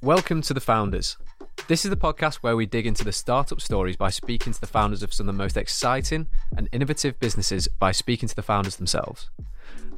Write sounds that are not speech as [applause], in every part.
Welcome to The Founders. This is the podcast where we dig into the startup stories by speaking to the founders of some of the most exciting and innovative businesses by speaking to the founders themselves.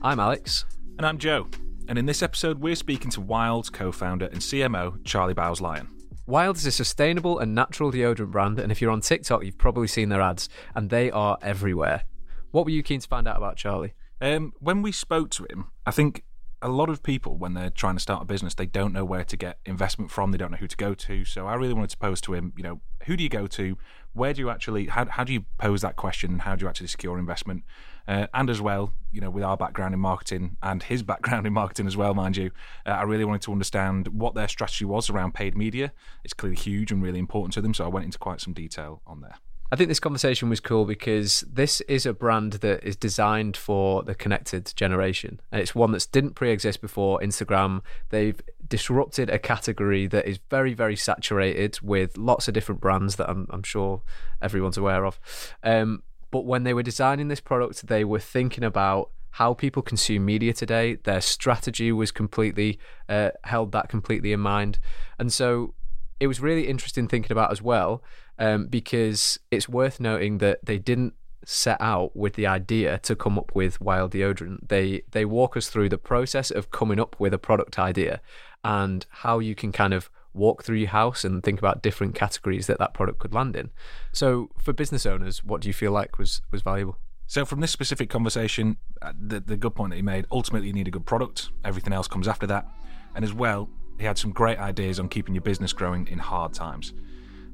I'm Alex. And I'm Joe. And in this episode, we're speaking to Wild's co founder and CMO, Charlie Bowes Lyon. Wild is a sustainable and natural deodorant brand, and if you're on TikTok, you've probably seen their ads, and they are everywhere. What were you keen to find out about Charlie? Um, when we spoke to him, I think a lot of people when they're trying to start a business they don't know where to get investment from they don't know who to go to. So i really wanted to pose to him you know who do you go to? Where do you actually how, how do you pose that question? And how do you actually secure investment? Uh, and as well you know with our background in marketing and his [laughs] background in marketing as well mind you uh, i really wanted to understand what their strategy was around paid media. It's clearly huge and really important to them so i went into quite some detail on there I think this conversation was cool because this is a brand that is designed for the connected generation. And it's one that didn't pre exist before Instagram. They've disrupted a category that is very, very saturated with lots of different brands that I'm, I'm sure everyone's aware of. Um, but when they were designing this product, they were thinking about how people consume media today. Their strategy was completely uh, held that completely in mind. And so it was really interesting thinking about as well um, because it's worth noting that they didn't set out with the idea to come up with wild deodorant. They they walk us through the process of coming up with a product idea and how you can kind of walk through your house and think about different categories that that product could land in. So for business owners, what do you feel like was was valuable? So from this specific conversation, uh, the the good point that he made, ultimately you need a good product. Everything else comes after that. And as well, he had some great ideas on keeping your business growing in hard times.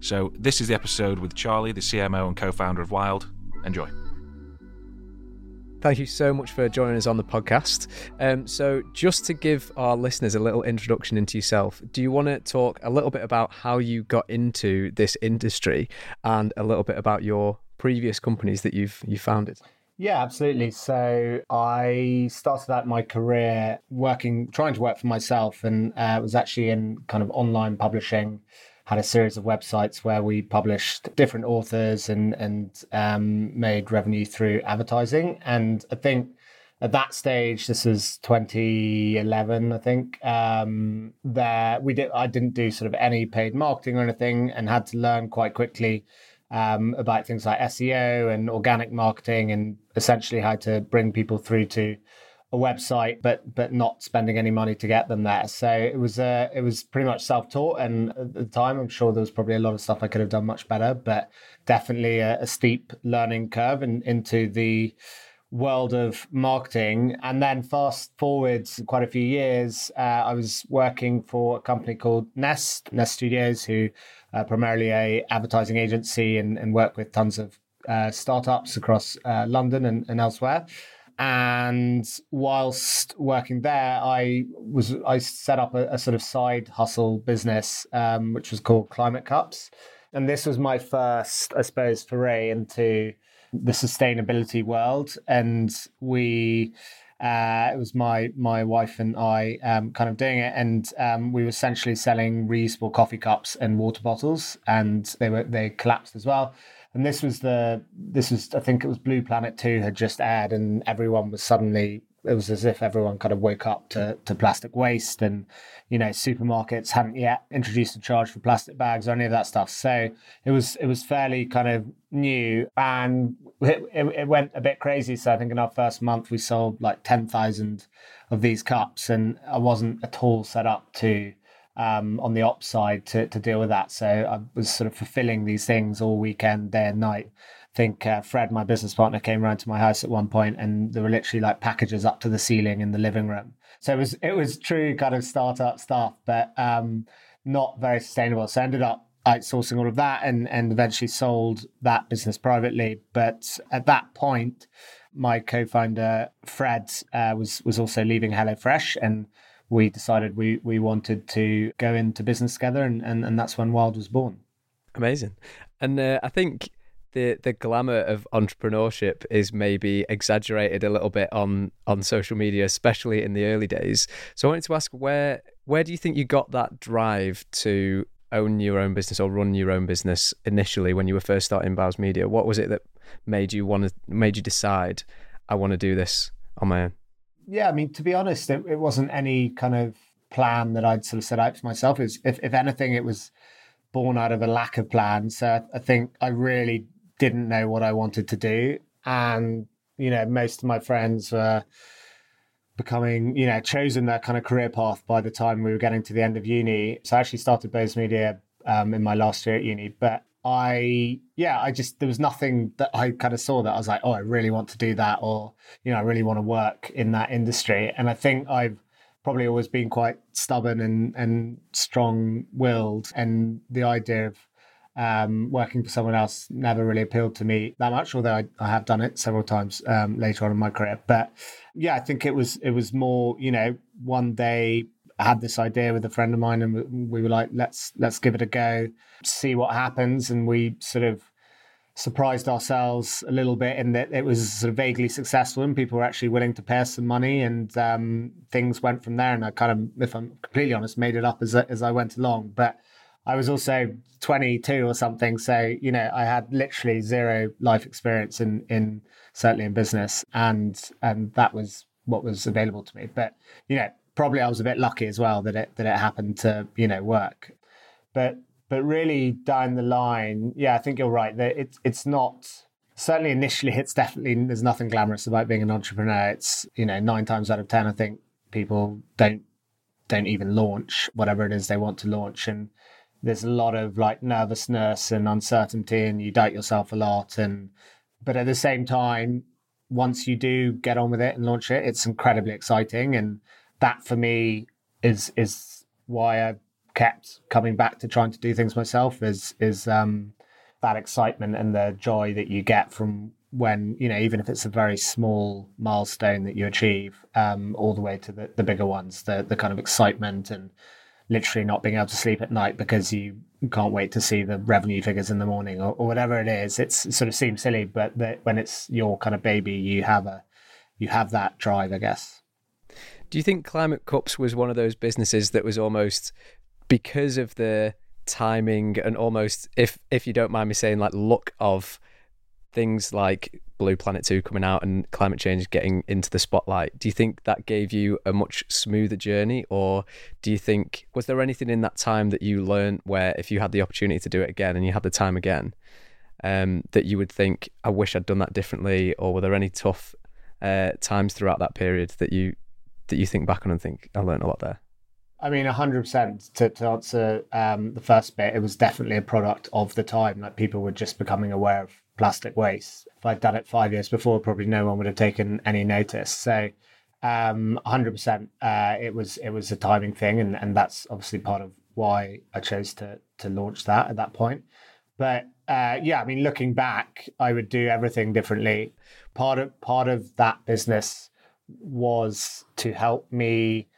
So, this is the episode with Charlie, the CMO and co founder of Wild. Enjoy. Thank you so much for joining us on the podcast. Um, so, just to give our listeners a little introduction into yourself, do you want to talk a little bit about how you got into this industry and a little bit about your previous companies that you've you founded? Yeah, absolutely. So I started out my career working, trying to work for myself, and uh, was actually in kind of online publishing had a series of websites where we published different authors and and um, made revenue through advertising. And I think at that stage, this was 2011, I think. Um, there we did I didn't do sort of any paid marketing or anything, and had to learn quite quickly um, about things like SEO and organic marketing, and essentially how to bring people through to a website, but but not spending any money to get them there. So it was uh, it was pretty much self taught, and at the time, I'm sure there was probably a lot of stuff I could have done much better, but definitely a, a steep learning curve and into the world of marketing. And then fast forwards quite a few years, uh, I was working for a company called Nest Nest Studios, who are primarily a advertising agency and, and work with tons of uh, startups across uh, London and, and elsewhere and whilst working there i was i set up a, a sort of side hustle business um, which was called climate cups. And this was my first i suppose foray into the sustainability world. And we uh, it was my my wife and I um, kind of doing it, and um, we were essentially selling reusable coffee cups and water bottles, and they were they collapsed as well and this was the this was I think it was Blue Planet Two had just aired, and everyone was suddenly it was as if everyone kind of woke up to to plastic waste, and you know supermarkets hadn't yet introduced a charge for plastic bags or any of that stuff. So it was it was fairly kind of new, and it, it, went a bit crazy. So I think in our first month we sold like ten thousand of these cups, and I wasn't at all set up to um, on the ops side to, to deal with that. So I was sort of fulfilling these things all weekend, day and night. I think uh, Fred, my business partner, came around to my house at one point, and there were literally like packages up to the ceiling in the living room. So it was it was true kind of startup stuff, but um, not very sustainable. So I ended up outsourcing all of that and and eventually sold that business privately. But at that point, my co-founder Fred uh, was was also leaving HelloFresh and we decided we we wanted to go into business together, and and, and that's when Wild was born. Amazing, and uh, I think the the glamour of entrepreneurship is maybe exaggerated a little bit on on social media, especially in the early days. So I wanted to ask where where do you think you got that drive to own your own business or run your own business initially when you were first starting Bowes Media? What was it that made you want to made you decide I want to do this on my own? Yeah, I mean, to be honest, it, it wasn't any kind of plan that I'd sort of set out for myself. Is if, if anything, it was born out of a lack of plan. So I think I really didn't know what I wanted to do. And, you know, most of my friends were becoming, you know, chosen their kind of career path by the time we were getting to the end of uni. So I actually started Bowes Media um, in my last year at uni. But I, yeah, I just, there was nothing that I kind of saw that I was like, oh, I really want to do that, or, you know, I really want to work in that industry. And I think I've probably always been quite stubborn and, and strong willed. And the idea of um, working for someone else never really appealed to me that much, although I, I have done it several times um, later on in my career. But yeah, I think it was it was more, you know, one day I had this idea with a friend of mine, and we were like, let's let's give it a go, see what happens, and we sort of surprised ourselves a little bit in that it was sort of vaguely successful and people were actually willing to pay us some money and um, things went from there and I kind of if I'm completely honest made it up as as I went along but I was also 22 or something. So, you know, I had literally zero life experience in, in certainly in business. And, and that was what was available to me. But, you know, probably I was a bit lucky as well that it, that it happened to, you know, work. But, but really down the line, yeah, I think you're right that it's, it's not, certainly initially it's definitely, there's nothing glamorous about being an entrepreneur. It's, you know, nine times out of 10, I think people don't, don't even launch whatever it is they want to launch. And, there's a lot of like nervousness and uncertainty and you doubt yourself a lot and but at the same time once you do get on with it and launch it it's incredibly exciting and that for me is is why I've kept coming back to trying to do things myself is is um that excitement and the joy that you get from when you know even if it's a very small milestone that you achieve um all the way to the, the bigger ones the the kind of excitement and literally not being able to sleep at night because you can't wait to see the revenue figures in the morning or, or whatever it is. It's, it sort of seems silly, but when it's your kind of baby, you have a you have that drive, I guess. Do you think Climate Cups was one of those businesses that was almost because of the timing and almost if if you don't mind me saying like look of things like Blue Planet 2 coming out and climate change getting into the spotlight, do you think that gave you a much smoother journey? Or do you think, was there anything in that time that you learned where if you had the opportunity to do it again and you had the time again, um, that you would think, I wish I'd done that differently? Or were there any tough uh, times throughout that period that you that you think back on and think, I learned a lot there? I mean, 100% to, to answer um, the first bit, it was definitely a product of the time. Like people were just becoming aware of plastic waste. If I'd done it five years before, probably no one would have taken any notice. So, um, 100%, uh, it was it was a timing thing, and, and that's obviously part of why I chose to to launch that at that point. But uh, yeah, I mean, looking back, I would do everything differently. Part of part of that business was to help me.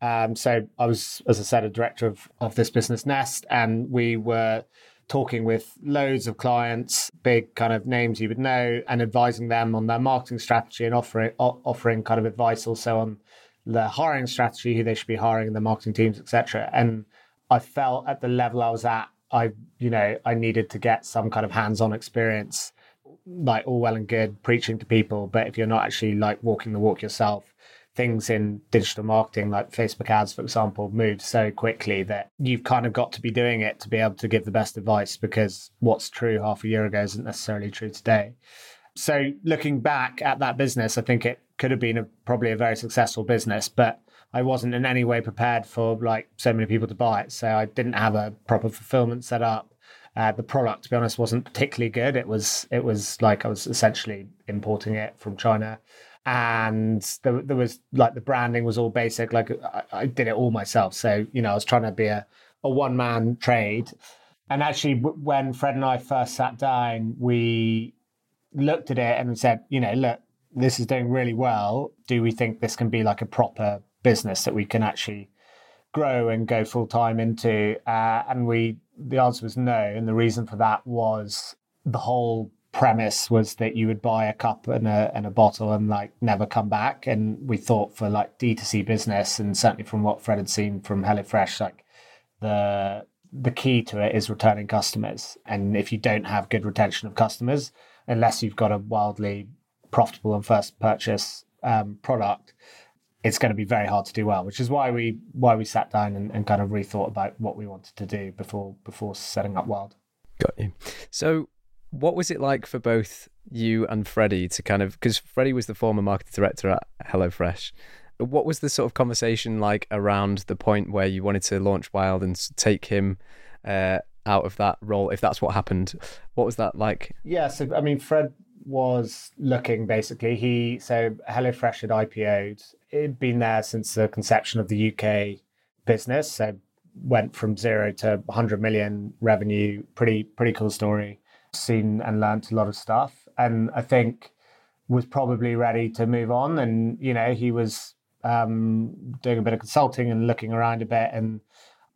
Um, so I was, as I said, a director of, of this business Nest, and we were talking with loads of clients, big kind of names you would know, and advising them on their marketing strategy and offering offering kind of advice also on the hiring strategy, who they should be hiring, the marketing teams, etc. And I felt at the level I was at, I you know I needed to get some kind of hands-on experience. Like all well and good preaching to people, but if you're not actually like walking the walk yourself, things in digital marketing, like Facebook ads, for example, move so quickly that you've kind of got to be doing it to be able to give the best advice because what's true half a year ago isn't necessarily true today. So looking back at that business, I think it could have been a, probably a very successful business, but I wasn't in any way prepared for like so many people to buy it. So I didn't have a proper fulfillment set up. Uh, the product, to be honest, wasn't particularly good. It was it was like I was essentially importing it from China. And there, there was like the branding was all basic like I, I, did it all myself. So you know i was trying to be a, a one-man trade. And actually when fred and i first sat down we looked at it and said you know look this is doing really well. Do we think this can be like a proper business that we can actually grow and go full time into? Uh, and we the answer was no and the reason for that was the whole premise was that you would buy a cup and a and a bottle and like never come back. And we thought for like D2C business and certainly from what Fred had seen from HelloFresh, like the the key to it is returning customers. And if you don't have good retention of customers, unless you've got a wildly profitable and first purchase um, product, it's going to be very hard to do well, which is why we why we sat down and, and kind of rethought about what we wanted to do before before setting up Wild. Got you. So, what was it like for both you and Freddie to kind of because Freddie was the former marketing director at HelloFresh. What was the sort of conversation like around the point where you wanted to launch Wild and take him uh, out of that role, if that's what happened? What was that like? Yeah, so I mean, Fred was looking basically. He so HelloFresh had IPO'd. It'd been there since the conception of the UK business. So went from zero to 100 million revenue. Pretty pretty cool story. Seen and learned a lot of stuff, and I think was probably ready to move on. And you know, he was um, doing a bit of consulting and looking around a bit and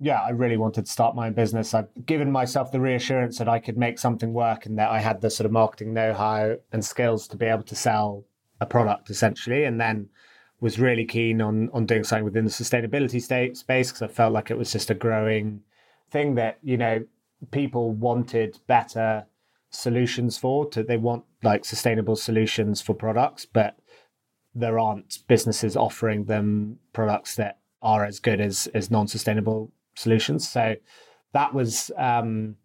yeah, I really wanted to start my own business. I've given myself the reassurance that I could make something work and that I had the sort of marketing know how and skills to be able to sell a product essentially. And then was really keen on on doing something within the sustainability state space because I felt like it was just a growing thing that, you know, people wanted better solutions for to they want like sustainable solutions for products, but there aren't businesses offering them products that are as good as as non-sustainable solutions. So that was um,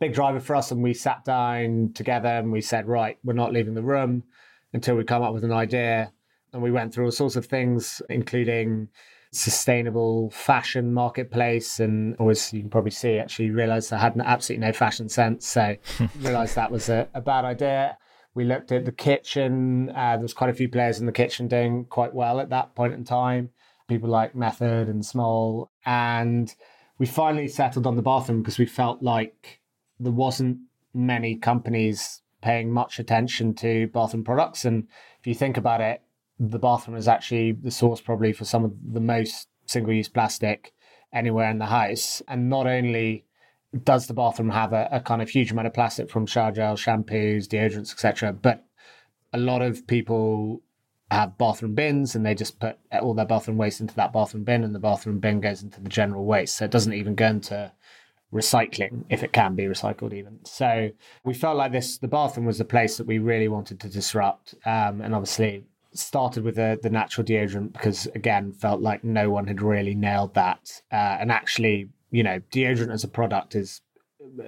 big driver for us. And we sat down together and we said, right, we're not leaving the room until we come up with an idea. And we went through all sorts of things, including sustainable fashion marketplace. And always, you can probably see, actually realized I had absolutely no fashion sense. So [laughs] realized that was a, a, bad idea. We looked at the kitchen. Uh, there was quite a few players in the kitchen doing quite well at that point in time. People like Method and Smol. And we finally settled on the bathroom because we felt like there wasn't many companies paying much attention to bathroom products. And if you think about it, the bathroom is actually the source probably for some of the most single use plastic anywhere in the house. And not only does the bathroom have a, a kind of huge amount of plastic from shower gel, shampoos, deodorants, etc., but a lot of people have bathroom bins and they just put all their bathroom waste into that bathroom bin and the bathroom bin goes into the general waste. So it doesn't even go into recycling if it can be recycled even. So we felt like this, the bathroom was the place that we really wanted to disrupt. Um, and obviously started with the, the natural deodorant because again, felt like no one had really nailed that. Uh, and actually, you know, deodorant as a product is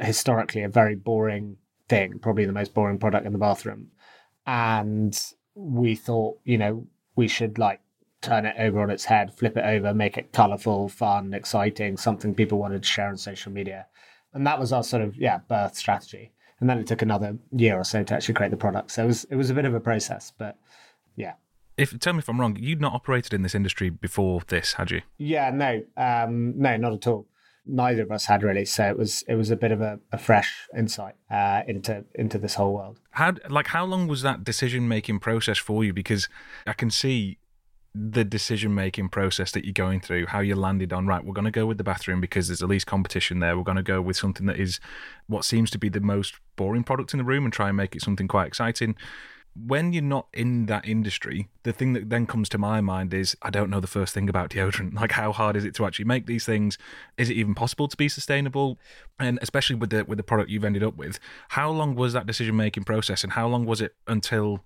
historically a very boring thing, probably the most boring product in the bathroom. And we thought, you know, we should like turn it over on its head, flip it over, make it colorful, fun, exciting, something people wanted to share on social media. And that was our sort of, yeah, birth strategy. And then it took another year or so to actually create the product. So it was, it was a bit of a process, but yeah. If tell me if I'm wrong, you'd not operated in this industry before this, had you? Yeah, no, um, no, not at all neither of us had really. So it was it was a bit of a, a fresh insight uh, into into this whole world. How like how long was that decision making process for you? Because I can see the decision making process that you're going through, how you landed on right. We're going to go with the bathroom because there's the least competition there. We're going to go with something that is what seems to be the most boring product in the room and try and make it something quite exciting when you're not in that industry, the thing that then comes to my mind is I don't know the first thing about deodorant. [laughs] Like, how hard is it to actually make these things? Is it even possible to be sustainable? And especially with the with the product you've ended up with, how long was that decision making process, and how long was it until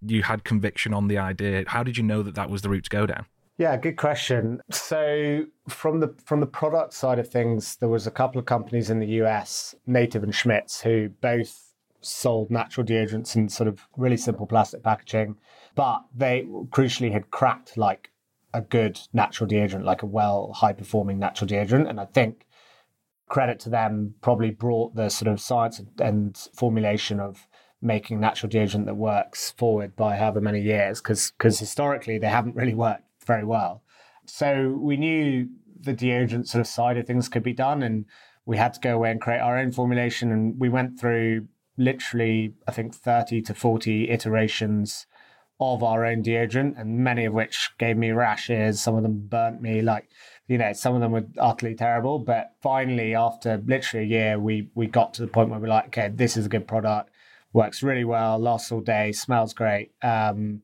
you had conviction on the idea? How did you know that that was the route to go down? Yeah, good question. So from the from the product side of things, there was a couple of companies in the US, Native and Schmidt's, who both sold natural deodorants in sort of really simple plastic packaging, but they crucially had cracked like a good natural deodorant, like a well high performing natural deodorant. And I think credit to them probably brought the sort of science and formulation of making natural deodorant that works forward by however many years because because historically they haven't really worked very well. So we knew the deodorant sort of side of things could be done and we had to go away and create our own formulation and we went through literally, I think, 30 to 40 iterations of our own deodorant, and many of which gave me rashes. Some of them burnt me, like, you know, some of them were utterly terrible. But finally, after literally a year, we, we got to the point where we're like, okay, this is a good product, works really well, lasts all day, smells great. Um,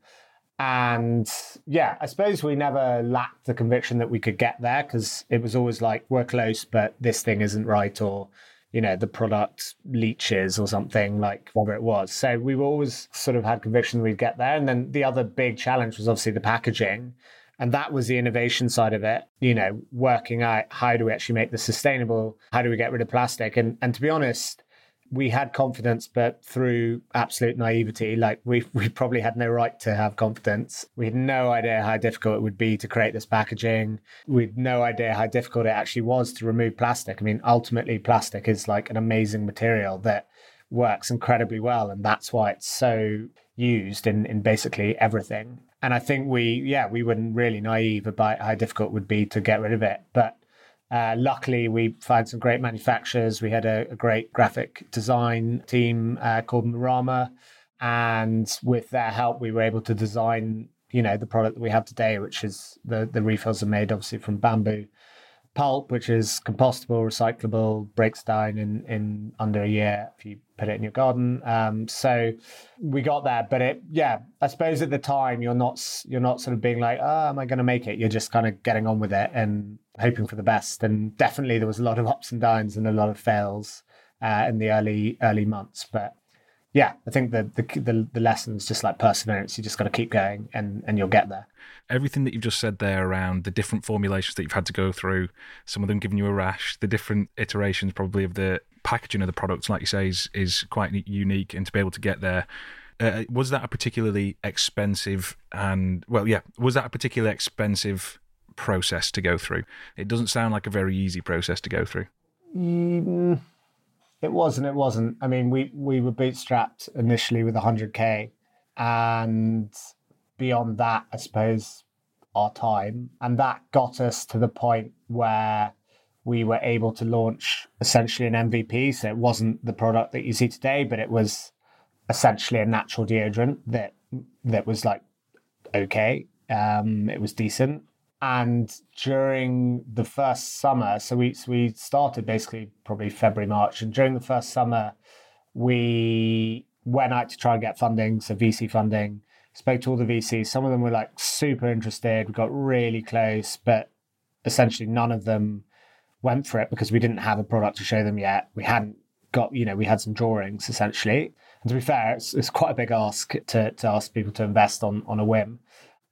and yeah, I suppose we never lacked the conviction that we could get there because it was always like, we're close, but this thing isn't right, or you know, the product leeches or something like whatever it was. So we've always sort of had conviction we'd get there. And then the other big challenge was obviously the packaging. And that was the innovation side of it, you know, working out how do we actually make this sustainable? How do we get rid of plastic? And and to be honest, we had confidence, but through absolute naivety, like we [laughs] we probably had no right to have confidence. We had no idea how difficult it would be to create this packaging. We had no idea how difficult it actually was to remove plastic. I mean, ultimately, plastic is like an amazing material that works incredibly well, and that's why it's so used in in basically everything. And I think we, yeah, we were really naive about how difficult it would be to get rid of it, but uh, luckily, we found some great manufacturers. We had a, a great graphic design team uh, called Murama, and with their help, we were able to design, you know, the product that we have today, which is the the refills are made obviously from bamboo pulp, which is compostable, recyclable, breaks down in, in under a year if you put it in your garden. Um, so we got there, but it, yeah, I suppose at the time you're not you're not sort of being like, oh, am I going to make it? You're just kind of getting on with it and hoping for the best. And definitely there was a lot of ups and downs and a lot of fails uh, in the early early months, but yeah, I think the the the, the lesson is just like perseverance. You just got to keep going, and and you'll get there. Everything that you've just said there around the different formulations that you've had to go through, some of them giving you a rash, the different iterations probably of the packaging of the products, like you say, is is quite unique, and to be able to get there. Uh, was that a particularly expensive and well, yeah, was that a particularly expensive process to go through? It doesn't sound like a very easy process to go through. Mm it was and it wasn't. I mean, we we were bootstrapped initially with 100k, and beyond that, I suppose our time, and that got us to the point where we were able to launch essentially an MVP. So it wasn't the product that you see today, but it was essentially a natural deodorant that that was like okay. Um, it was decent, and during the first summer, so we so we started basically probably February March, and during the first summer, we went out to try and get funding, so VC funding. Spoke to all the VCs. Some of them were like super interested. We got really close, but essentially none of them went for it because we didn't have a product to show them yet. We hadn't got, you know, we had some drawings essentially. And to be fair, it's, it's quite a big ask to, to ask people to invest on on a whim.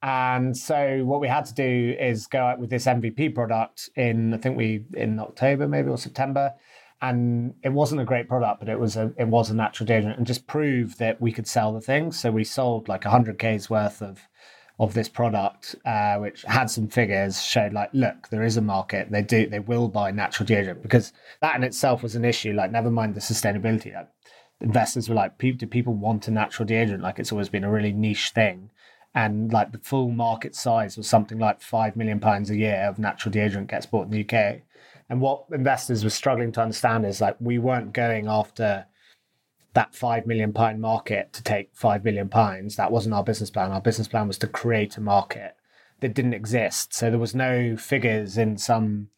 And so what we had to do is go out with this MVP product in I think we in October maybe or September. And it wasn't a great product, but it was a it was a natural deodorant and just prove that we could sell the thing. So we sold like hundred K's worth of of this product, uh, which had some figures, showed like, look, there is a market. They do, they will buy natural deodorant because that in itself was an issue. Like, never mind the sustainability. Like, investors were like, do people want a natural deodorant? Like, it's always been a really niche thing and like the full market size was something like five million pounds a year of natural deodorant gets bought in the UK. And what investors were struggling to understand is like we weren't going after that five million pound market to take five million pounds. That wasn't our business plan. Our business plan was to create a market that didn't exist. So there was no figures in some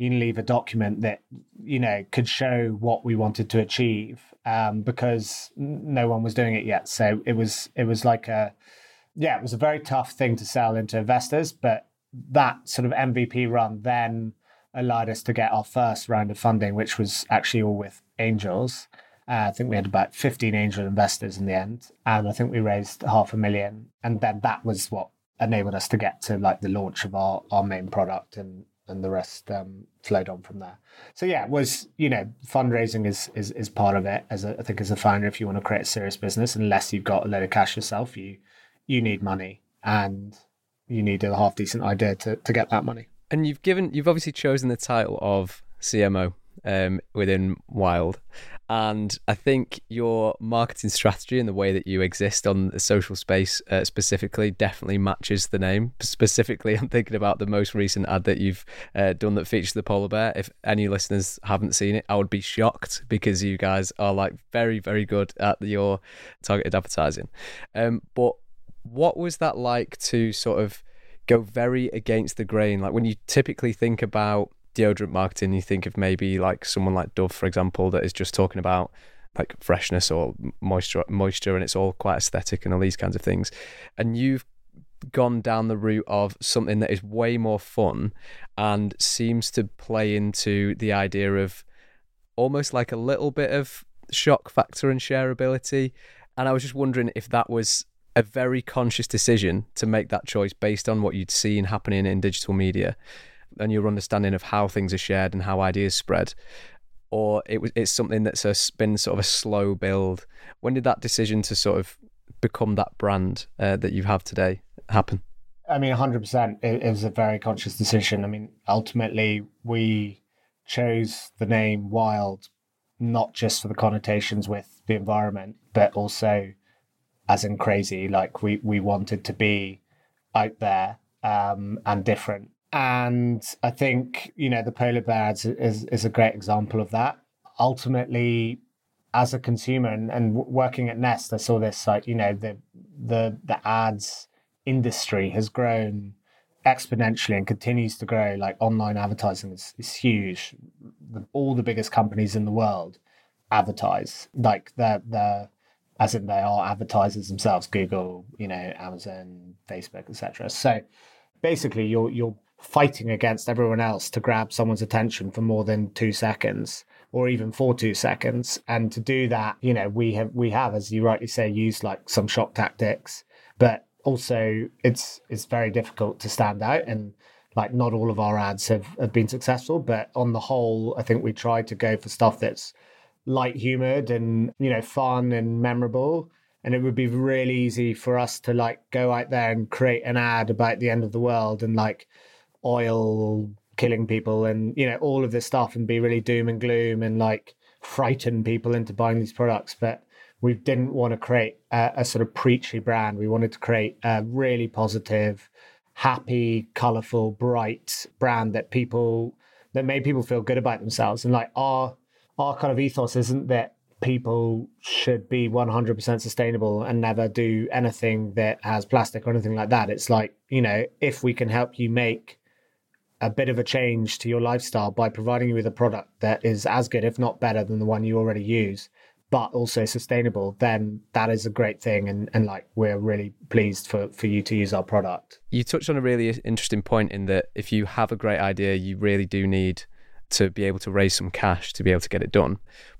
Unilever document that you know could show what we wanted to achieve um, because no one was doing it yet. So it was it was like a yeah, it was a very tough thing to sell into investors, but that sort of MVP run then allowed us to get our first round of funding, which was actually all with angels. Uh, I think we had about 15 angel investors in the end, and I think we raised half a million. And then that was what enabled us to get to like the launch of our, our main product and and the rest um, flowed on from there. So yeah, it was you know fundraising is is is part of it. As a, I think as a founder, if you want to create a serious business, unless you've got a load of cash yourself, you you need money and you need a half decent idea to, to get that money. And you've given, you've obviously chosen the title of CMO um, within Wild. And I think your marketing strategy and the way that you exist on the social space uh, specifically definitely matches the name. Specifically, [laughs] I'm thinking about the most recent ad that you've uh, done that features the polar bear. If any listeners haven't seen it, I would be shocked because you guys are like very, very good at your targeted advertising. Um, but what was that like to sort of go very against the grain? Like when you typically think about deodorant marketing, you think of maybe like someone like Dove, for example, that is just talking about like freshness or moisture, moisture, and it's all quite aesthetic and all these kinds of things. And you've gone down the route of something that is way more fun and seems to play into the idea of almost like a little bit of shock factor and shareability. And I was just wondering if that was a very conscious decision to make that choice based on what you'd seen happening in digital media and your understanding of how things are shared and how ideas spread or it was it's something that's a, been sort of a slow build. When did that decision to sort of become that brand uh, that you have today happen? I mean 100% it, it was a very conscious decision. I mean ultimately we chose the name wild not just for the connotations with the environment but also as in crazy. Like we we wanted to be out there um, and different. And I think you know the polar bear is, is, is a great example of that. Ultimately, as a consumer and, and working at Nest, I saw this like you know the the the ads industry has grown exponentially and continues to grow. Like online advertising is, is huge. The, all the biggest companies in the world advertise. Like the the as in they are advertisers themselves, Google, you know, Amazon, Facebook, etc. So basically, you're you're fighting against everyone else to grab someone's attention for more than two seconds or even for two seconds. And to do that you know we have we have as you rightly say used like some shock tactics. But also it's it's very difficult to stand out. And like not all of our ads have, have been successful. But on the whole i think we tried to go for stuff that's light humored and you know fun and memorable. And it would be really easy for us to like go out there and create an ad about the end of the world and like oil killing people and you know all of this stuff and be really doom and gloom and like frighten people into buying these products. But we didn't want to create a, a sort of preachy brand. We wanted to create a really positive happy colorful bright brand that people that made people feel good about themselves. And like our our kind of ethos isn't that people should be 100% sustainable and never do anything that has plastic or anything like that. It's like, you know, if we can help you make a bit of a change to your lifestyle by providing you with a product that is as good, if not better, than the one you already use, but also sustainable, then that is a great thing. And, and like, we're really pleased for, for you to use our product. You touched on a really interesting point in that if you have a great idea, you really do need to be able to raise some cash to be able to get it done.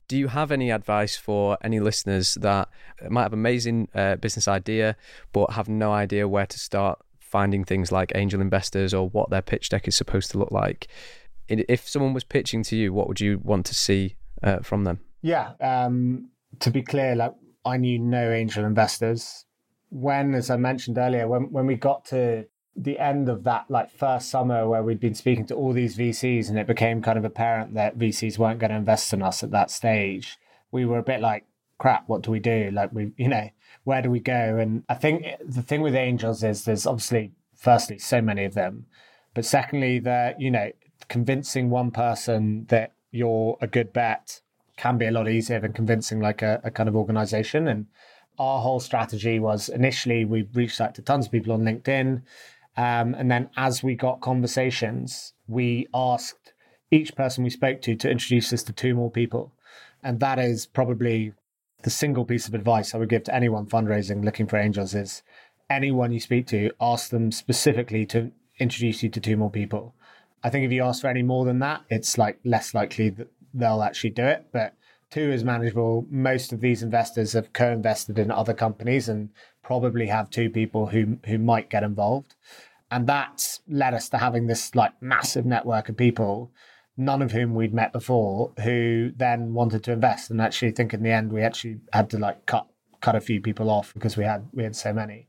Do you have any advice for any listeners that might have an amazing uh, business idea but have no idea where to start finding things like angel investors or what their pitch deck is supposed to look like? If someone was pitching to you, what would you want to see uh, from them? Yeah, um, to be clear, like I knew no angel investors. When, as I mentioned earlier, when when we got to the end of that like first summer where we'd been speaking to all these VCs and it became kind of apparent that VCs weren't going to invest in us at that stage, we were a bit like, crap, what do we do? Like we, you know, where do we go? And I think the thing with angels is there's obviously, firstly, so many of them, but secondly, that you know, convincing one person that you're a good bet can be a lot easier than convincing like a, a kind of organization. And our whole strategy was initially we reached out to tons of people on LinkedIn um, and then as we got conversations, we asked each person we spoke to to introduce us to two more people. And that is probably the single piece of advice I would give to anyone fundraising looking for angels is anyone you speak to, ask them specifically to introduce you to two more people. I think if you ask for any more than that, it's like less likely that they'll actually do it. But two is manageable. Most of these investors have co-invested in other companies and probably have two people who who might get involved. And that led us to having this like massive network of people, none of whom we'd met before, who then wanted to invest. And actually think in the end we actually had to like cut cut a few people off because we had we had so many.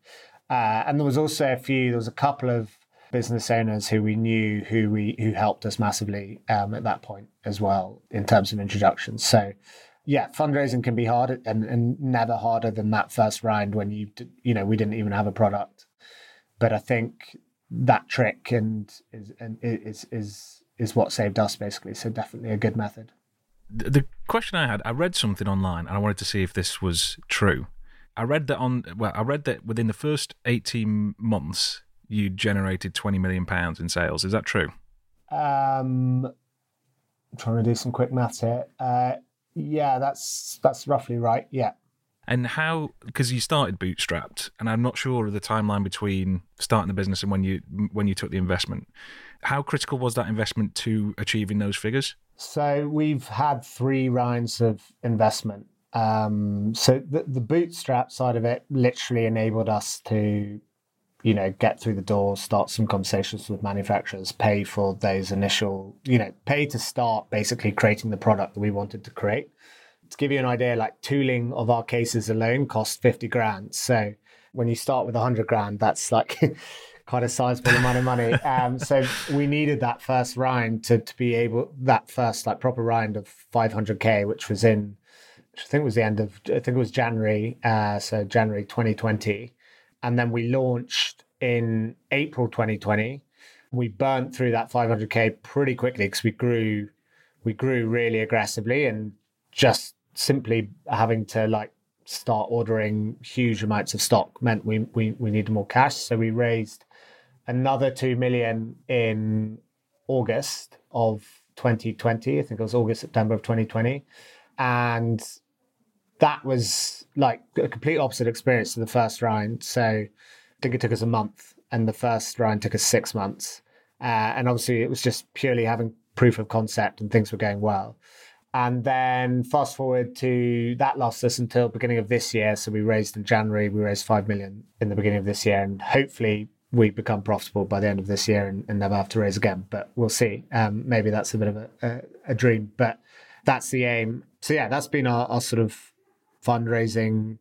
Uh, and there was also a few, there was a couple of business owners who we knew who we who helped us massively um, at that point as well in terms of introductions. So yeah, fundraising can be hard and, and never harder than that first round when you you know we didn't even have a product. But I think that trick and is and is is is what saved us basically. So definitely a good method. The question I had, I read something online and I wanted to see if this was true. I read that on well, I read that within the first eighteen months you generated 20 million pounds in sales. Is that true? Um, I'm trying to do some quick maths here. Uh, yeah, that's that's roughly right. Yeah. And how? Because you started bootstrapped, and I'm not sure of the timeline between starting the business and when you when you took the investment. How critical was that investment to achieving those figures? So we've had three rounds of investment Um, so the, the bootstrap side of it literally enabled us to, you know, get through the door, start some conversations with manufacturers, pay for those initial, you know, pay to start basically creating the product that we wanted to create. To give you an idea, like tooling of our cases alone cost 50 grand. So when you start with 100 grand, that's like [laughs] quite a sizable amount of money. [laughs] Um, so we needed that first round to, to be able, that first like proper round of 500K, which was in, I think it was the end of, I think it was January, uh, so January 2020. And then we launched in April 2020. We burnt through that 500K pretty quickly because we grew, we grew really aggressively and just simply having to like start ordering huge amounts of stock meant we, we, we needed more cash. So we raised another 2 million in August of 2020. I think it was August, September of 2020. And that was like a complete opposite experience to the first round. So I think it took us a month, and the first round took us six months. Uh, and obviously, it was just purely having proof of concept and things were going well. And then fast forward to that lasted us until beginning of this year. So we raised in January, we raised five million in the beginning of this year, and hopefully we become profitable by the end of this year and, and never have to raise again. But we'll see. Um, maybe that's a bit of a, a, a, dream, but that's the aim. So yeah, that's been our, our sort of fundraising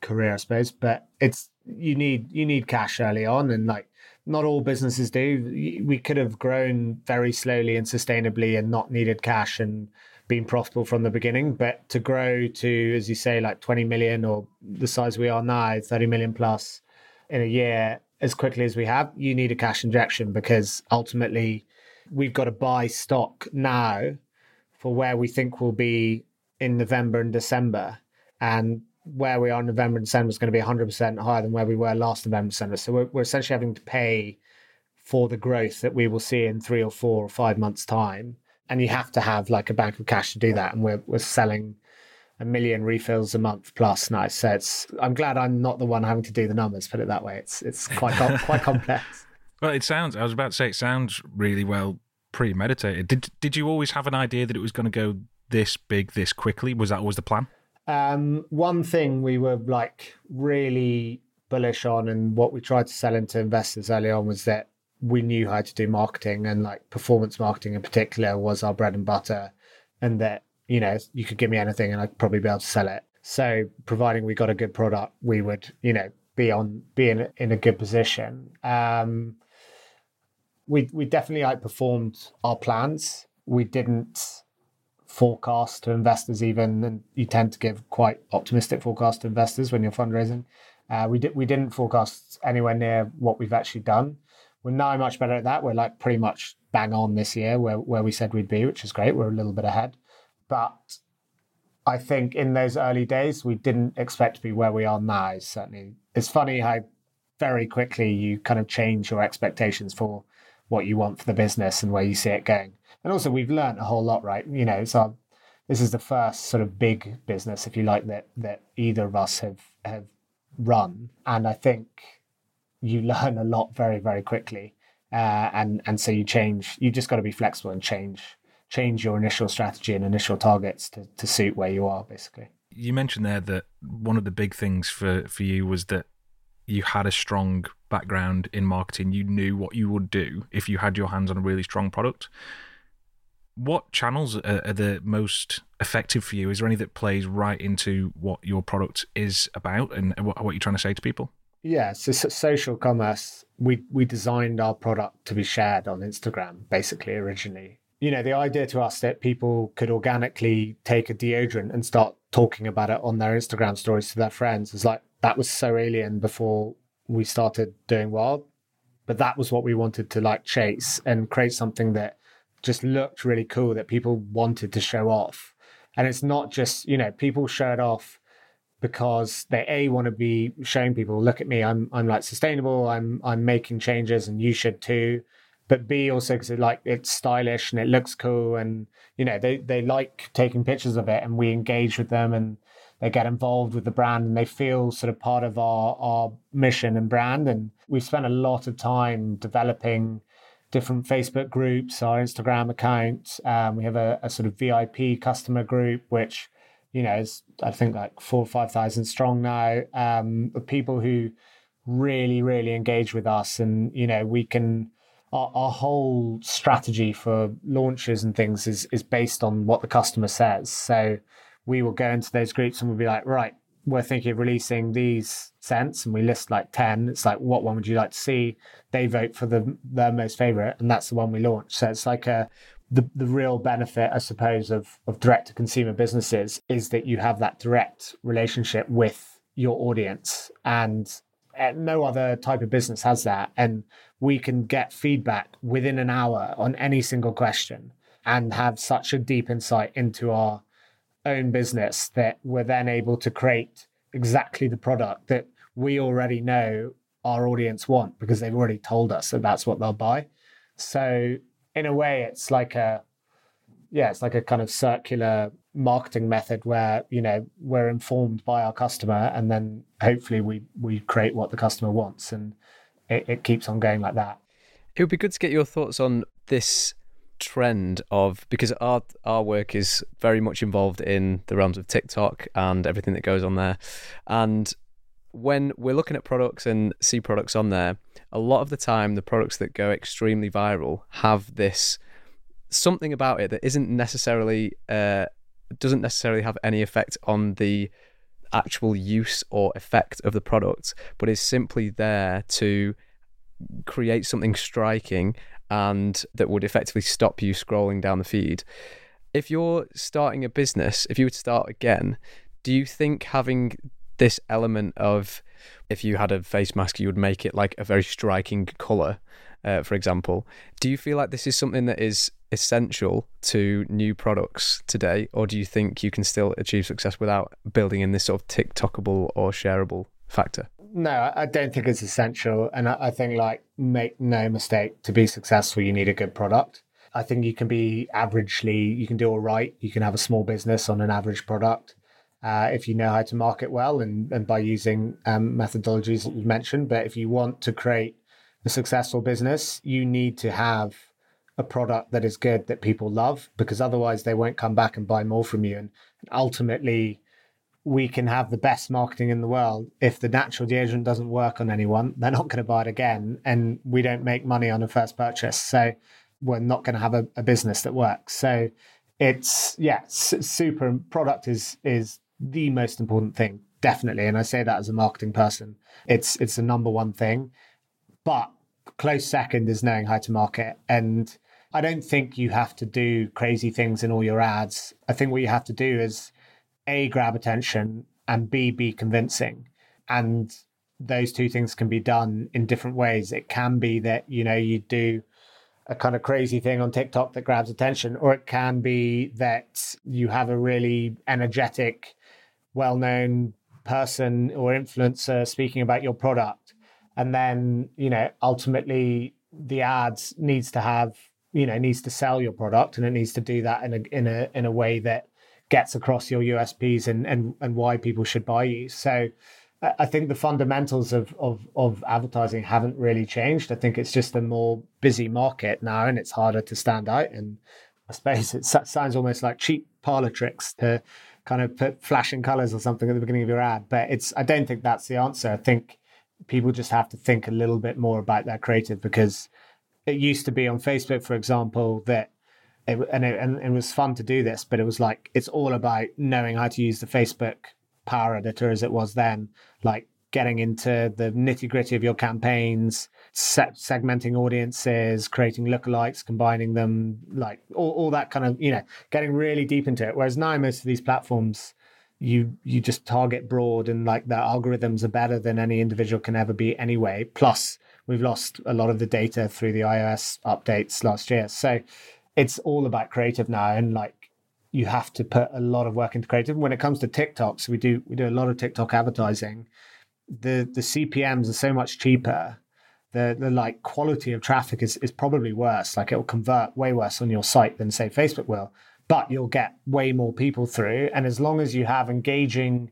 career, I suppose. But it's you need you need cash early on, and like not all businesses do. We could have grown very slowly and sustainably and not needed cash and been profitable from the beginning. But to grow to, as you say, like 20 million or the size we are now, 30 million plus in a year as quickly as we have, you need a cash injection because ultimately we've got to buy stock now for where we think we'll be in November and December. And where we are in November and December is going to be 100% higher than where we were last November and December. So we're, we're essentially having to pay for the growth that we will see in three or four or five months' time. And you have to have like a bank of cash to do that. And we're, we're selling a million refills a month plus now. So it's, I'm glad I'm not the one having to do the numbers, put it that way. It's, it's quite, [laughs] quite complex. Well, it sounds, I was about to say, it sounds really well premeditated. Did, did you always have an idea that it was going to go this big, this quickly? Was that always the plan? Um, one thing we were like really bullish on, and what we tried to sell into investors early on was that we knew how to do marketing, and like performance marketing in particular was our bread and butter, and that you know you could give me anything and I'd probably be able to sell it. So, providing we got a good product, we would you know be on be in, in a good position. Um, we we definitely outperformed our plans. We didn't forecast to investors even and you tend to give quite optimistic forecast to investors when you're fundraising. Uh, we, did, we didn't forecast anywhere near what we've actually done. We're now much better at that. We're like pretty much bang on this year where, where we said we'd be which is great. We're a little bit ahead. But i think in those early days we didn't expect to be where we are now certainly. It's funny how very quickly you kind of change your expectations for what you want for the business and where you see it going and also we've learned a whole lot, right? You know, so this is the first sort of big business, if you like, that that either of us have have run, and I think you [laughs] learn a lot very very quickly, uh, and and so you change. You just got to be flexible and change change your initial strategy and initial targets to to suit where you are, basically. You mentioned there that one of the big things for for you was that you had a strong background in marketing. You knew what you would do if you had your hands on a really strong product what channels are, are, the most effective for you? Is there any that plays right into what your product is about and what, what you're trying to say to people? Yeah, so, so, social commerce. We we designed our product to be shared on Instagram, basically originally. You know, the idea to us that people could organically take a deodorant and start talking about it on their Instagram stories to their friends is like that was so alien before we started doing wild. But that was what we wanted to like chase and create something that just looked really cool that people wanted to show off. And it's not just, you know, people show it off because they a want to be showing people, look at me, I'm I'm like sustainable, I'm I'm making changes and you should too. But B also because it like it's stylish and it looks cool and you know they they like taking pictures of it and we engage with them and they get involved with the brand and they feel sort of part of our our mission and brand and we've spent a lot of time developing different Facebook groups, our Instagram account. Um, we have a, a, sort of VIP customer group, which you know, is I think like four or 5,000 strong now, um, people who really, really engage with us. And, you know, we can, our, our whole strategy for launches and things is, is based on what the customer says. So we will go into those groups and we'll be like, right, we're thinking of releasing these scents and we list like 10 it's like what one would you like to see? They vote for the their most favorite and that's the one we launch so it's like a the, the real benefit i suppose of of direct to consumer businesses is that you have that direct relationship with your audience and no other type of business has that. And we can get feedback within an hour on any single question and have such a deep insight into our own business that we're then able to create exactly the product that we already know our audience want because they've already told us that that's what they'll buy. So in a way, it's like a yeah, it's like a kind of circular marketing method where you know we're informed by our customer and then hopefully we we create what the customer wants and it, it keeps on going like that. It would be good to get your thoughts on this trend of because our our work is very much involved in the realms of TikTok and everything that goes on there. And when we're looking at products and see products on there, a lot of the time the products that go extremely viral have this something about it that isn't necessarily uh, doesn't necessarily have any effect on the actual use or effect of the product, but is simply there to create something striking and that would effectively stop you scrolling down the feed. If you're starting a business, if you to start again, do you think having this element of if you had a face mask, you would make it like a very striking color, uh, for example. Do you feel like this is something that is essential to new products today, or do you think you can still achieve success without building in this sort of TikTokable or shareable factor? No, I don't think it's essential. And I think, like, make no mistake, to be successful, you need a good product. I think you can be averagely, you can do all right. You can have a small business on an average product uh, if you know how to market well and, and by using um, methodologies that you mentioned. But if you want to create a successful business, you need to have a product that is good that people love because otherwise they won't come back and buy more from you. And ultimately, we can have the best marketing in the world. If the natural deodorant doesn't work on anyone, they're not going to buy it again. And we don't make money on a first purchase. So we're not going to have a, a business that works. So it's, yeah, super product is, is the most important thing, definitely. And I say that as a marketing person. It's, it's the number one thing. But close second is knowing how to market. And I don't think you have to do crazy things in all your ads. I think what you have to do is, a, grab attention, and B, be convincing. And those two things can be done in different ways. It can be that, you know, you do a kind of crazy thing on TikTok that grabs attention, or it can be that you have a really energetic, well known person or influencer speaking about your product. And then, you know, ultimately the ads needs to have, you know, needs to sell your product and it needs to do that in a in a in a way that gets across your USPs and and and why people should buy you. So I think the fundamentals of, of of advertising haven't really changed. I think it's just a more busy market now, and it's harder to stand out. And I suppose it sounds almost like cheap parlor tricks to kind of put flashing colors or something at the beginning of your ad. But it's I don't think that's the answer. I think people just have to think a little bit more about their creative because it used to be on Facebook, for example, that it, and, it, and it was fun to do this, but it was like it's all about knowing how to use the Facebook power editor as it was then, like getting into the nitty gritty of your campaigns, set, segmenting audiences, creating lookalikes, combining them, like all, all that kind of, you know, getting really deep into it. Whereas now most of these platforms, you you just target broad and like the algorithms are better than any individual can ever be anyway. Plus, we've lost a lot of the data through the iOS updates last year. So it's all about creative now and like you have to put a lot of work into creative. When it comes to TikToks, we do we do a lot of tiktok advertising. The the cpms are so much cheaper. The the like quality of traffic is, is probably worse. Like it'll convert way worse on your site than say facebook will but you'll get way more people through. And as long as you have engaging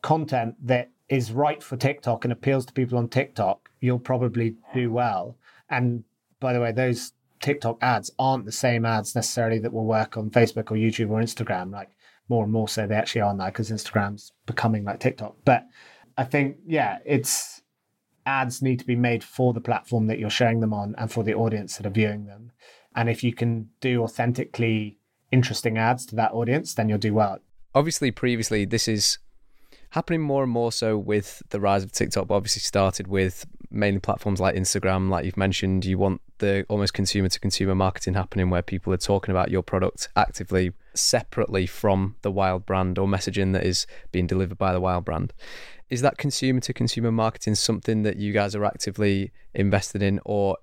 content that is right for tiktok and appeals to people on tiktok you'll probably do well. And by the way those TikTok ads aren't the same ads necessarily that will work on Facebook or YouTube or Instagram. Like more and more so they actually are now because Instagram's becoming like TikTok. But I think, yeah, it's ads need to be made for the platform that you're showing them on and for the audience that are viewing them. And if you can do authentically interesting ads to that audience, then you'll do well. Obviously, previously, this is happening more and more so with the rise of TikTok, obviously started with mainly platforms like Instagram, like you've mentioned. You want the almost consumer to consumer marketing happening where people are talking about your product actively separately from the wild brand or messaging that is being delivered by the wild brand. Is that consumer to consumer marketing something that you guys are actively invested in, or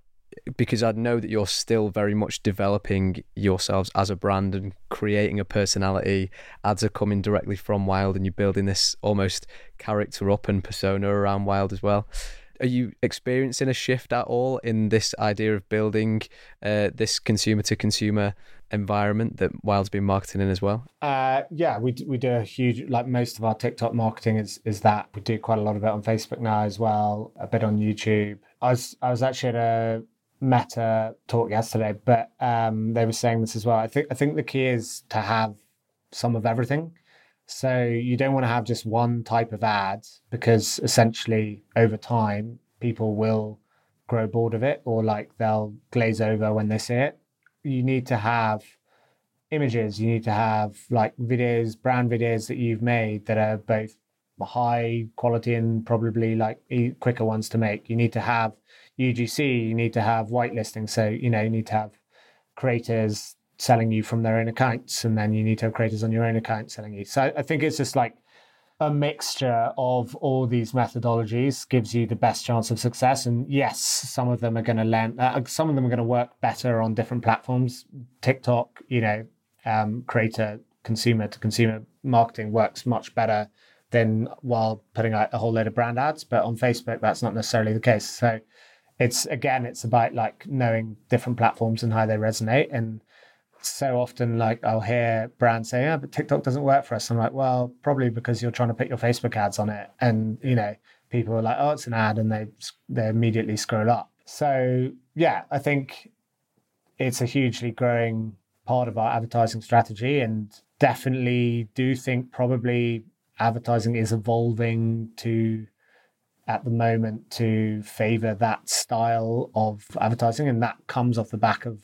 because I know that you're still very much developing yourselves as a brand and creating a personality. Ads are coming directly from Wild, and you're building this almost character up and persona around Wild as well. Are you experiencing a shift at all in this idea of building uh, this consumer to consumer environment that Wild's been marketing in as well? Uh, yeah, we we do a huge like most of our TikTok marketing is is that we do quite a lot of it on Facebook now as well, a bit on YouTube. I was I was actually at a Meta talk yesterday, but um, they were saying this as well. I think I think the key is to have some of everything. So you don't want to have just one type of ad because essentially over time people will grow bored of it or like they'll glaze over when they see it. You need to have images, you need to have like videos, brand videos that you've made that are both high quality and probably like quicker ones to make. You need to have UGC, you need to have whitelisting. So, you know, you need to have creators selling you from their own accounts, and then you need to have creators on your own account selling you. So I think it's just like a mixture of all these methodologies gives you the best chance of success. And yes, some of them are going to lend, uh, some of them are going to work better on different platforms. TikTok, you know, um, creator consumer to consumer marketing works much better than while putting out a whole load of brand ads. But on Facebook, that's not necessarily the case. So it's again, it's about like knowing different platforms and how they resonate. And so often, like I'll hear brands say, "Yeah, but TikTok doesn't work for us." I'm like, "Well, probably because you're trying to put your Facebook ads on it." And you know, people are like, "Oh, it's an ad," and they they immediately scroll up. So yeah, I think it's a hugely growing part of our advertising strategy, and definitely do think probably advertising is evolving to at the moment to favor that style of advertising. And that comes off the back of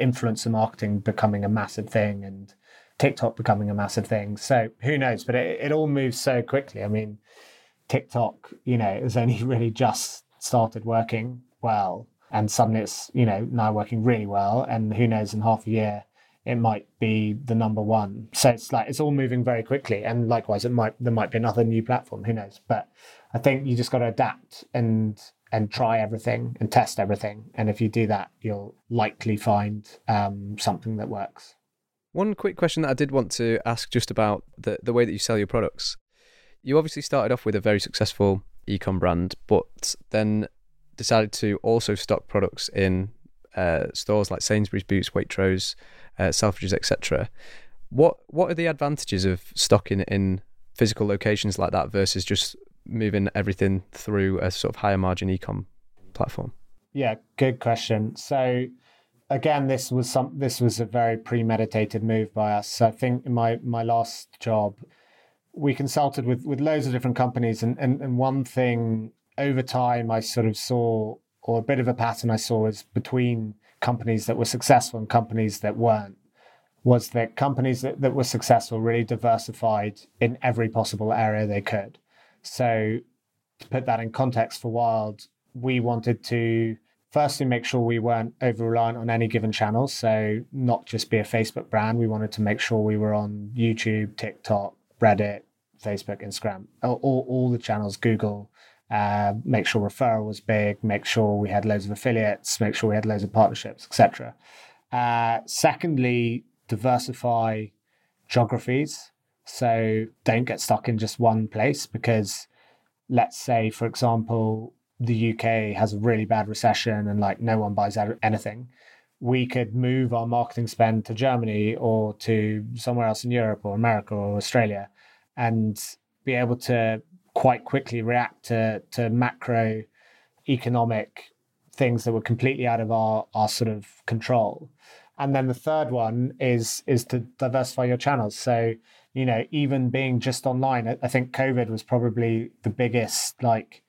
influencer marketing becoming a massive thing and TikTok becoming a massive thing. So who knows? But it, it all moves so quickly. I mean, TikTok, you know, has only [laughs] really just started working well. And suddenly it's, you know, now working really well. And who knows, in half a year, it might be the number one. So it's like it's all moving very quickly. And likewise, it might there might be another new platform. Who knows? But I think you just got to adapt and and try everything and test everything. And if you do that, you'll likely find um, something that works. One quick question that I did want to ask just about the the way that you sell your products. You obviously started off with a very successful ecom brand, but then decided to also stock products in uh, stores like Sainsbury's, Boots, Waitrose, uh, Selfridges, etc. What what are the advantages of stocking in physical locations like that versus just moving everything through a sort of higher margin ecom platform? Yeah, good question. So again, this was some this was a very premeditated move by us. So I think in my my last job, we consulted with with loads of different companies, and and, and one thing over time I sort of saw, or a bit of a pattern I saw, is between companies that were successful and companies that weren't was that companies that, that were successful really diversified in every possible area they could. So, to put that in context for Wild, we wanted to firstly make sure we weren't over reliant on any given channel. So, not just be a Facebook brand, we wanted to make sure we were on YouTube, TikTok, Reddit, Facebook, Instagram, all, all, the channels, Google. Uh, make sure referral was big, make sure we had loads of affiliates, make sure we had loads of partnerships, etc. Uh, secondly, diversify geographies. So don't get stuck in just one place because let's say, for example, the UK has a really bad recession and like no one buys anything. We could move our marketing spend to Germany or to somewhere else in Europe or America or Australia and be able to quite quickly react to, to macro economic things that were completely out of our, our sort of control. And then the third one is is to diversify your channels. So you know, even being just online, I think COVID was probably the biggest like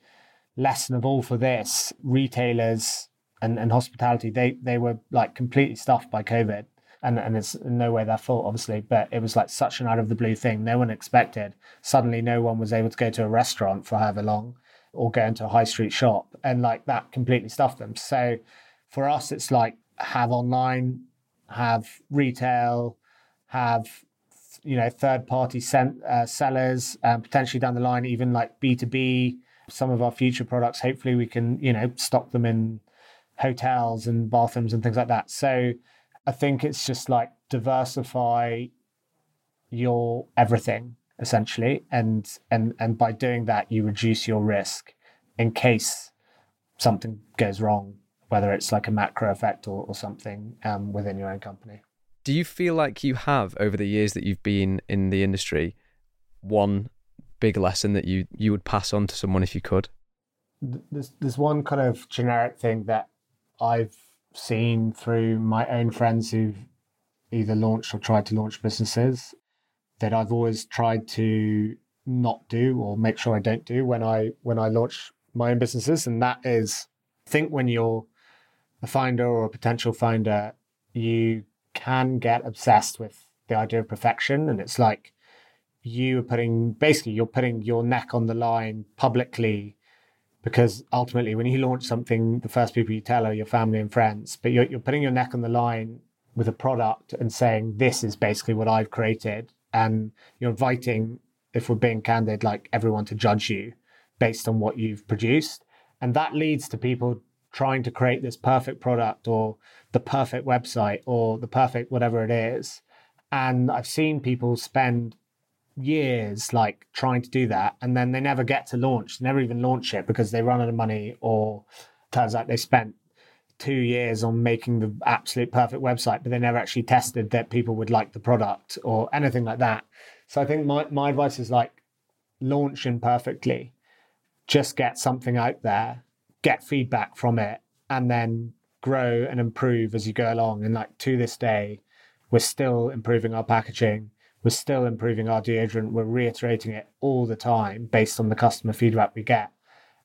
lesson of all for this. Retailers and, and hospitality, they they were like completely stuffed by COVID. And and it's in no way their fault, obviously, but it was like such an out of the blue thing. No one expected. Suddenly no one was able to go to a restaurant for however long or go into a high street shop. And like that completely stuffed them. So for us it's like have online, have retail, have you know third party uh, sellers, um, potentially down the line even like B two B. Some of our future products, hopefully, we can you know stock them in hotels and bathrooms and things like that. So I think it's just like diversify your everything essentially, and and and by doing that, you reduce your risk in case something goes wrong, whether it's like a macro effect or, or something um, within your own company. Do you feel like you have over the years that you've been in the industry one big lesson that you you would pass on to someone if you could? There's there's one kind of generic thing that I've seen through my own friends who've either launched or tried to launch businesses that I've always tried to not do or make sure I don't do when I when I launch my own businesses and that is think when you're a finder or a potential finder you can get obsessed with the idea of perfection. And it's like you are putting basically you're putting your neck on the line publicly because ultimately when you launch something, the first people you tell are your family and friends. But you're you're putting your neck on the line with a product and saying, This is basically what I've created. And you're inviting, if we're being candid, like everyone to judge you based on what you've produced. And that leads to people trying to create this perfect product or the perfect website or the perfect whatever it is. And I've seen people spend years like trying to do that and then they never get to launch, never even launch it because they run out of money or turns out they spent two years on making the absolute perfect website, but they never actually tested that people would like the product or anything like that. So I think my, my advice is like launch imperfectly. Just get something out there get feedback from it and then grow and improve as you go along. And like to this day, we're still improving our packaging. We're still improving our deodorant. We're reiterating it all the time based on the customer feedback we get.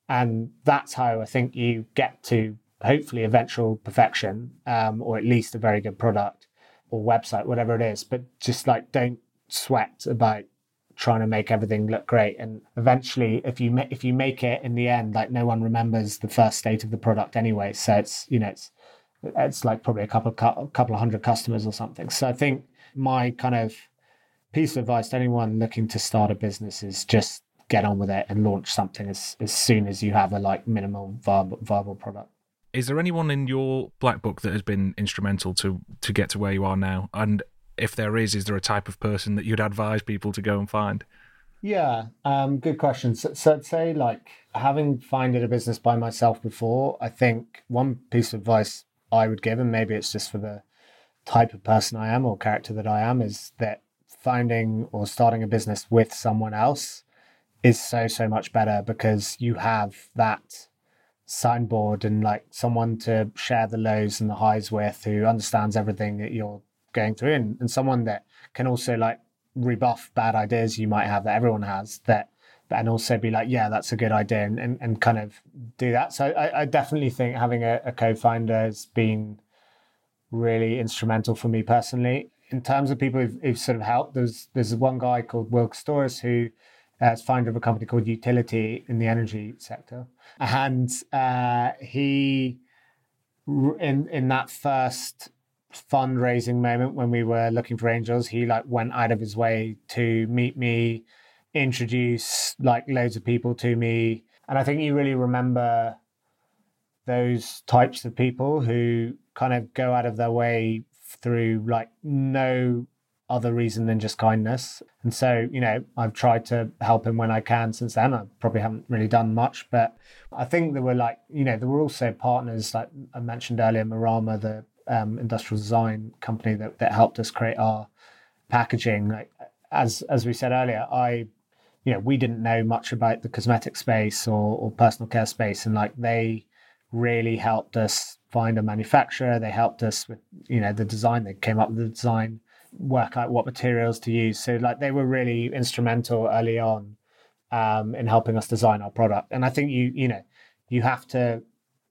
And that's how I think you get to hopefully eventual perfection, um, or at least a very good product or website, whatever it is. But just like don't sweat about trying to make everything look great. And eventually if you ma- if you make it in the end like no one remembers the first state of the product anyway. So it's you know it's it's like probably a couple of couple of hundred customers or something. So i think my kind of piece of advice to anyone looking to start a business is just get on with it and launch something as, as soon as you have a like minimal viable, viable product. Is there anyone in your black book that has been instrumental to to get to where you are now? And if there is, is there a type of person that you'd advise people to go and find? Yeah, um, good question. So, so I'd say, like, having founded a business by myself before, I think one piece of advice I would give, and maybe it's just for the type of person I am or character that I am, is that founding or starting a business with someone else is so, so much better because you have that signboard and like someone to share the lows and the highs with who understands everything that you're going through and, and someone that can also like rebuff bad ideas you might have that everyone has that and also be like yeah that's a good idea and, and, and kind of do that. So I, I definitely think having a, a co-founder has been really instrumental for me personally. In terms of people who've, who've sort of helped there's there's one guy called Will Storis who uh, is founder of a company called Utility in the energy sector. And uh, he in in that first fundraising moment when we were looking for angels, he like went out of his way to meet me, introduce like loads of people to me. And I think you really remember those types of people who kind of go out of their way through like no other reason than just kindness. And so, you know, I've tried to help him when I can since then. I probably haven't really done much, but I think there were like, you know, there were also partners like I mentioned earlier, Morrama, the um, industrial design company that, that helped us create our packaging. Like, as as we said earlier, I you know we didn't know much about the cosmetic space or, or personal care space, and like they really helped us find a manufacturer. They helped us with you know the design. They came up with the design. work out what materials to use. So like they were really instrumental early on um, in helping us design our product. And I think you you know you have to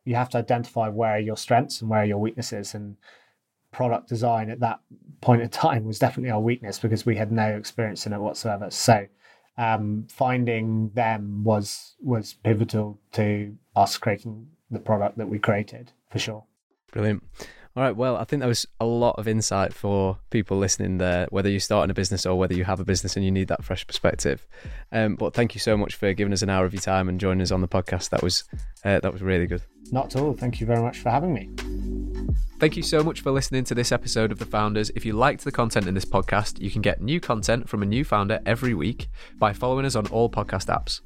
you have to identify where are your strengths and where are your weaknesses and product design at that point in time was definitely our weakness because we had no experience in it whatsoever. So um, finding them was was pivotal to us creating the product that we created for sure. Brilliant. All right. Well, I think there was a lot of insight for people listening there, whether you're starting a business or whether you have a business and you need that fresh perspective. Um, but thank you so much for giving us an hour of your time and joining us on the podcast. That was uh, that was really good. Not at all. Thank you very much for having me. Thank you so much for listening to this episode of The Founders. If you liked the content in this podcast, you can get new content from a new founder every week by following us on all podcast apps.